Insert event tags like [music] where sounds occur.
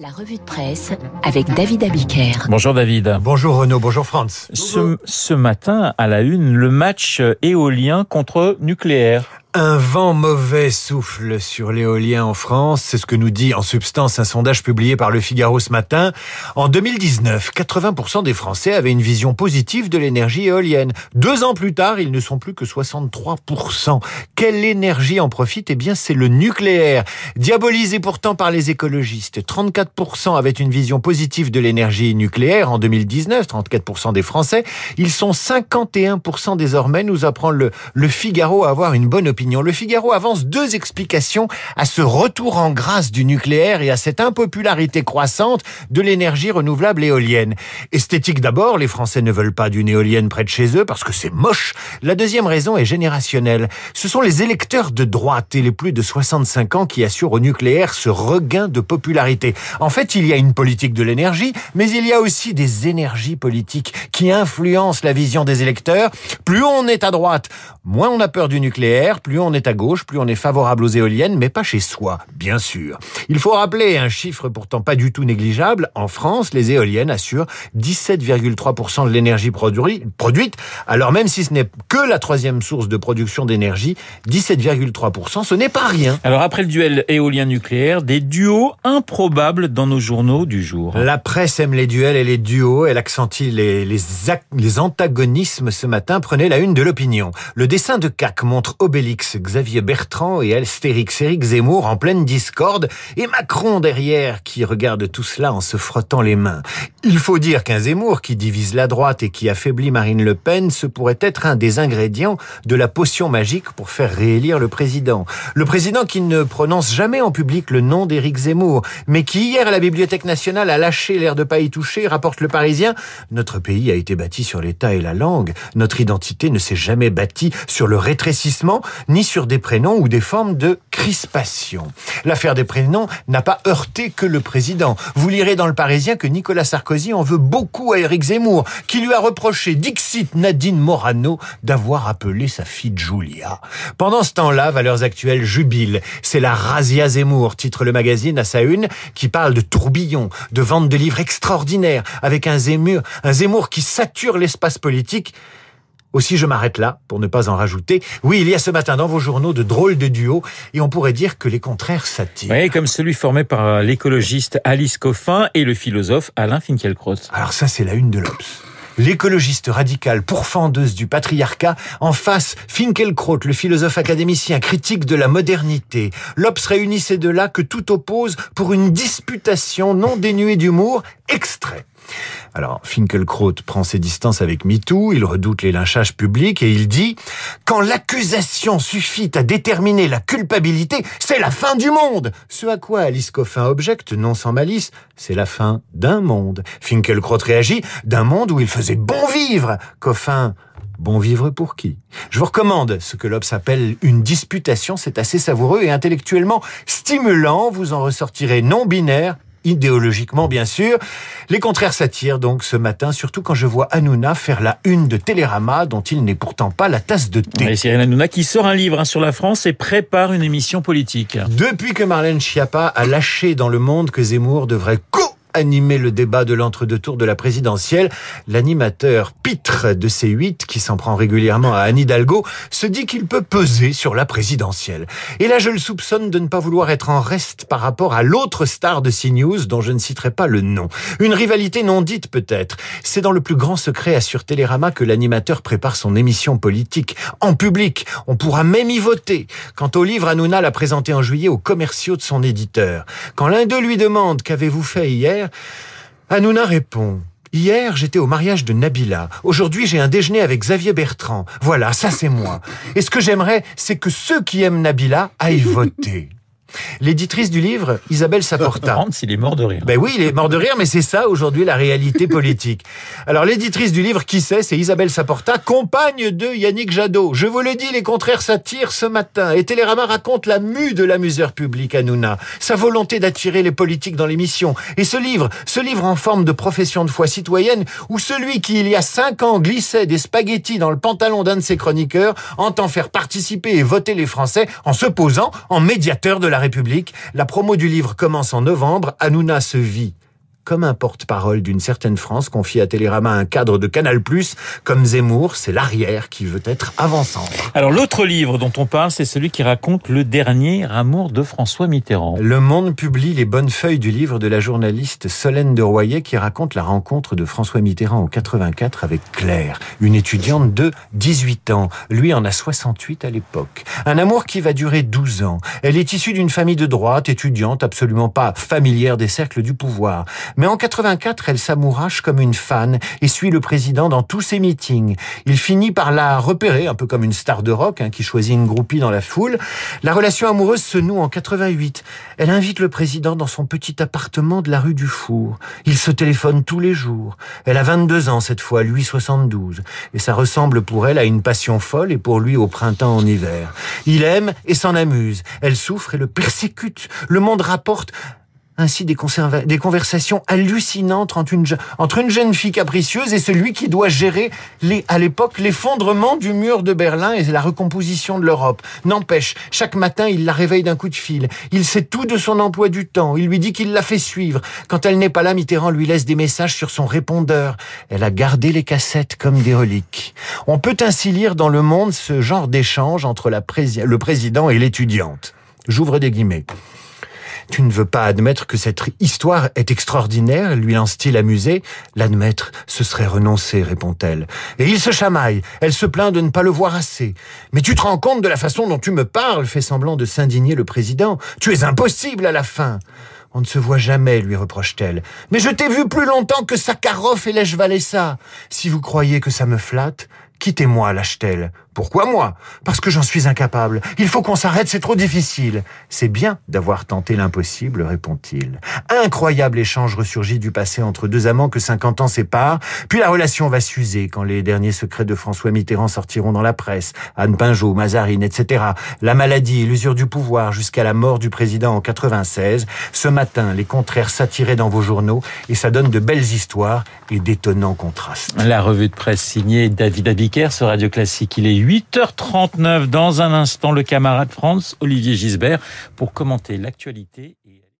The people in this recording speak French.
La revue de presse avec David Abiker. Bonjour David. Bonjour Renaud, bonjour Franz. Ce, ce matin, à la une, le match éolien contre nucléaire. Un vent mauvais souffle sur l'éolien en France, c'est ce que nous dit en substance un sondage publié par le Figaro ce matin. En 2019, 80% des Français avaient une vision positive de l'énergie éolienne. Deux ans plus tard, ils ne sont plus que 63%. Quelle énergie en profite? Eh bien, c'est le nucléaire. Diabolisé pourtant par les écologistes, 34% avaient une vision positive de l'énergie nucléaire en 2019, 34% des Français. Ils sont 51% désormais, nous apprend le, le Figaro à avoir une bonne le Figaro avance deux explications à ce retour en grâce du nucléaire et à cette impopularité croissante de l'énergie renouvelable éolienne. Esthétique d'abord, les Français ne veulent pas d'une éolienne près de chez eux parce que c'est moche. La deuxième raison est générationnelle. Ce sont les électeurs de droite et les plus de 65 ans qui assurent au nucléaire ce regain de popularité. En fait, il y a une politique de l'énergie, mais il y a aussi des énergies politiques qui influencent la vision des électeurs. Plus on est à droite, moins on a peur du nucléaire, plus on est à gauche, plus on est favorable aux éoliennes, mais pas chez soi, bien sûr. Il faut rappeler un chiffre pourtant pas du tout négligeable. En France, les éoliennes assurent 17,3% de l'énergie produite. Alors même si ce n'est que la troisième source de production d'énergie, 17,3%, ce n'est pas rien. Alors après le duel éolien-nucléaire, des duos improbables dans nos journaux du jour. La presse aime les duels et les duos. Elle accentue les, les, les antagonismes ce matin. Prenez la une de l'opinion. Le dessin de CAC montre Obélix Xavier Bertrand et Astérix Éric Zemmour en pleine discorde et Macron derrière qui regarde tout cela en se frottant les mains. Il faut dire qu'un Zemmour qui divise la droite et qui affaiblit Marine Le Pen, ce pourrait être un des ingrédients de la potion magique pour faire réélire le président. Le président qui ne prononce jamais en public le nom d'Éric Zemmour, mais qui hier à la Bibliothèque nationale a lâché l'air de pas y toucher, rapporte le Parisien. Notre pays a été bâti sur l'État et la langue. Notre identité ne s'est jamais bâtie sur le rétrécissement, ni sur des prénoms ou des formes de crispation. L'affaire des prénoms n'a pas heurté que le président. Vous lirez dans le Parisien que Nicolas Sarkozy en veut beaucoup à Éric Zemmour, qui lui a reproché Dixit Nadine Morano d'avoir appelé sa fille Julia. Pendant ce temps-là, Valeurs Actuelles jubile. C'est la Razia Zemmour, titre le magazine à sa une, qui parle de tourbillon, de vente de livres extraordinaires, avec un Zemmour, un Zemmour qui sature l'espace politique aussi, je m'arrête là pour ne pas en rajouter. Oui, il y a ce matin dans vos journaux de drôles de duos et on pourrait dire que les contraires s'attirent. Oui, comme celui formé par l'écologiste Alice Coffin et le philosophe Alain Finkielkraut. Alors ça, c'est la une de l'Obs l'écologiste radical pourfendeuse du patriarcat, en face Finkelkraut, le philosophe académicien critique de la modernité. L'Obs réunit ces deux-là que tout oppose pour une disputation non dénuée d'humour, extrait. Alors, Finkelkraut prend ses distances avec MeToo, il redoute les lynchages publics et il dit « Quand l'accusation suffit à déterminer la culpabilité, c'est la fin du monde !» Ce à quoi Alice Coffin objecte, non sans malice, c'est la fin d'un monde. Finkelkraut réagit « D'un monde où il faisait bon vivre !» Coffin Bon vivre pour qui? Je vous recommande ce que l'Obs appelle une disputation, c'est assez savoureux et intellectuellement stimulant, vous en ressortirez non binaire idéologiquement bien sûr. Les contraires s'attirent donc ce matin, surtout quand je vois Hanouna faire la une de Télérama, dont il n'est pourtant pas la tasse de thé. Et Cyril Hanouna qui sort un livre hein, sur la France et prépare une émission politique. Depuis que Marlène Schiappa a lâché dans le monde que Zemmour devrait animer le débat de l'entre-deux tours de la présidentielle. L'animateur pitre de C8, qui s'en prend régulièrement à Anne Hidalgo, se dit qu'il peut peser sur la présidentielle. Et là, je le soupçonne de ne pas vouloir être en reste par rapport à l'autre star de CNews, dont je ne citerai pas le nom. Une rivalité non dite peut-être. C'est dans le plus grand secret assure Télérama que l'animateur prépare son émission politique. En public, on pourra même y voter. Quant au livre, Hanouna l'a présenté en juillet aux commerciaux de son éditeur. Quand l'un d'eux lui demande « Qu'avez-vous fait hier ?», Hanouna répond Hier, j'étais au mariage de Nabila. Aujourd'hui, j'ai un déjeuner avec Xavier Bertrand. Voilà, ça c'est moi. Et ce que j'aimerais, c'est que ceux qui aiment Nabila aillent [laughs] voter. L'éditrice du livre, Isabelle Saporta. s'il est mort de rire. Ben oui, il est mort de rire, mais c'est ça aujourd'hui la réalité politique. Alors l'éditrice du livre, qui sait, c'est Isabelle Saporta, compagne de Yannick Jadot. Je vous le dis, les contraires s'attirent ce matin. Et Télérama raconte la mue de l'amuseur public Hanouna, sa volonté d'attirer les politiques dans l'émission. Et ce livre, ce livre en forme de profession de foi citoyenne, où celui qui, il y a cinq ans, glissait des spaghettis dans le pantalon d'un de ses chroniqueurs, entend faire participer et voter les Français en se posant en médiateur de la la La promo du livre commence en novembre. Hanouna se vit comme un porte-parole d'une certaine France, confie à Télérama un cadre de Canal+, comme Zemmour, c'est l'arrière qui veut être avançant. Alors l'autre livre dont on parle, c'est celui qui raconte le dernier amour de François Mitterrand. Le Monde publie les bonnes feuilles du livre de la journaliste Solène de Royer qui raconte la rencontre de François Mitterrand en 84 avec Claire, une étudiante de 18 ans. Lui en a 68 à l'époque. Un amour qui va durer 12 ans. Elle est issue d'une famille de droite, étudiante, absolument pas familière des cercles du pouvoir. Mais en 84, elle s'amourache comme une fan et suit le président dans tous ses meetings. Il finit par la repérer, un peu comme une star de rock hein, qui choisit une groupie dans la foule. La relation amoureuse se noue en 88. Elle invite le président dans son petit appartement de la rue du Four. Il se téléphone tous les jours. Elle a 22 ans cette fois, lui 72. Et ça ressemble pour elle à une passion folle et pour lui au printemps en hiver. Il aime et s'en amuse. Elle souffre et le persécute. Le monde rapporte ainsi des, conversations hallucinantes entre une, entre une jeune fille capricieuse et celui qui doit gérer à l'époque l'effondrement du mur de Berlin et la recomposition de l'Europe. N'empêche, chaque matin, il la réveille d'un coup de fil. Il sait tout de son emploi du temps. Il lui dit qu'il la fait suivre. Quand elle n'est pas là, Mitterrand lui laisse des messages sur son répondeur. Elle a gardé les cassettes comme des reliques. On peut ainsi lire dans le monde ce genre d'échange entre le président et l'étudiante. J'ouvre des guillemets. Tu ne veux pas admettre que cette histoire est extraordinaire lui lance-t-il amusé. L'admettre, ce serait renoncer, répond-elle. Et il se chamaille. Elle se plaint de ne pas le voir assez. Mais tu te rends compte de la façon dont tu me parles, fait semblant de s'indigner le président. Tu es impossible à la fin. On ne se voit jamais, lui reproche-t-elle. Mais je t'ai vu plus longtemps que Sakharov et Lech Walesa. Si vous croyez que ça me flatte, quittez-moi, lâche-t-elle. Pourquoi moi? Parce que j'en suis incapable. Il faut qu'on s'arrête, c'est trop difficile. C'est bien d'avoir tenté l'impossible, répond-il. Incroyable échange ressurgit du passé entre deux amants que 50 ans séparent, puis la relation va s'user quand les derniers secrets de François Mitterrand sortiront dans la presse. Anne Pinjot, Mazarine, etc. La maladie, l'usure du pouvoir jusqu'à la mort du président en 96. Ce matin, les contraires s'attiraient dans vos journaux et ça donne de belles histoires et d'étonnants contrastes. La revue de presse signée David Abiker sur Radio Classique. Il est 8h39 dans un instant le camarade France Olivier Gisbert pour commenter l'actualité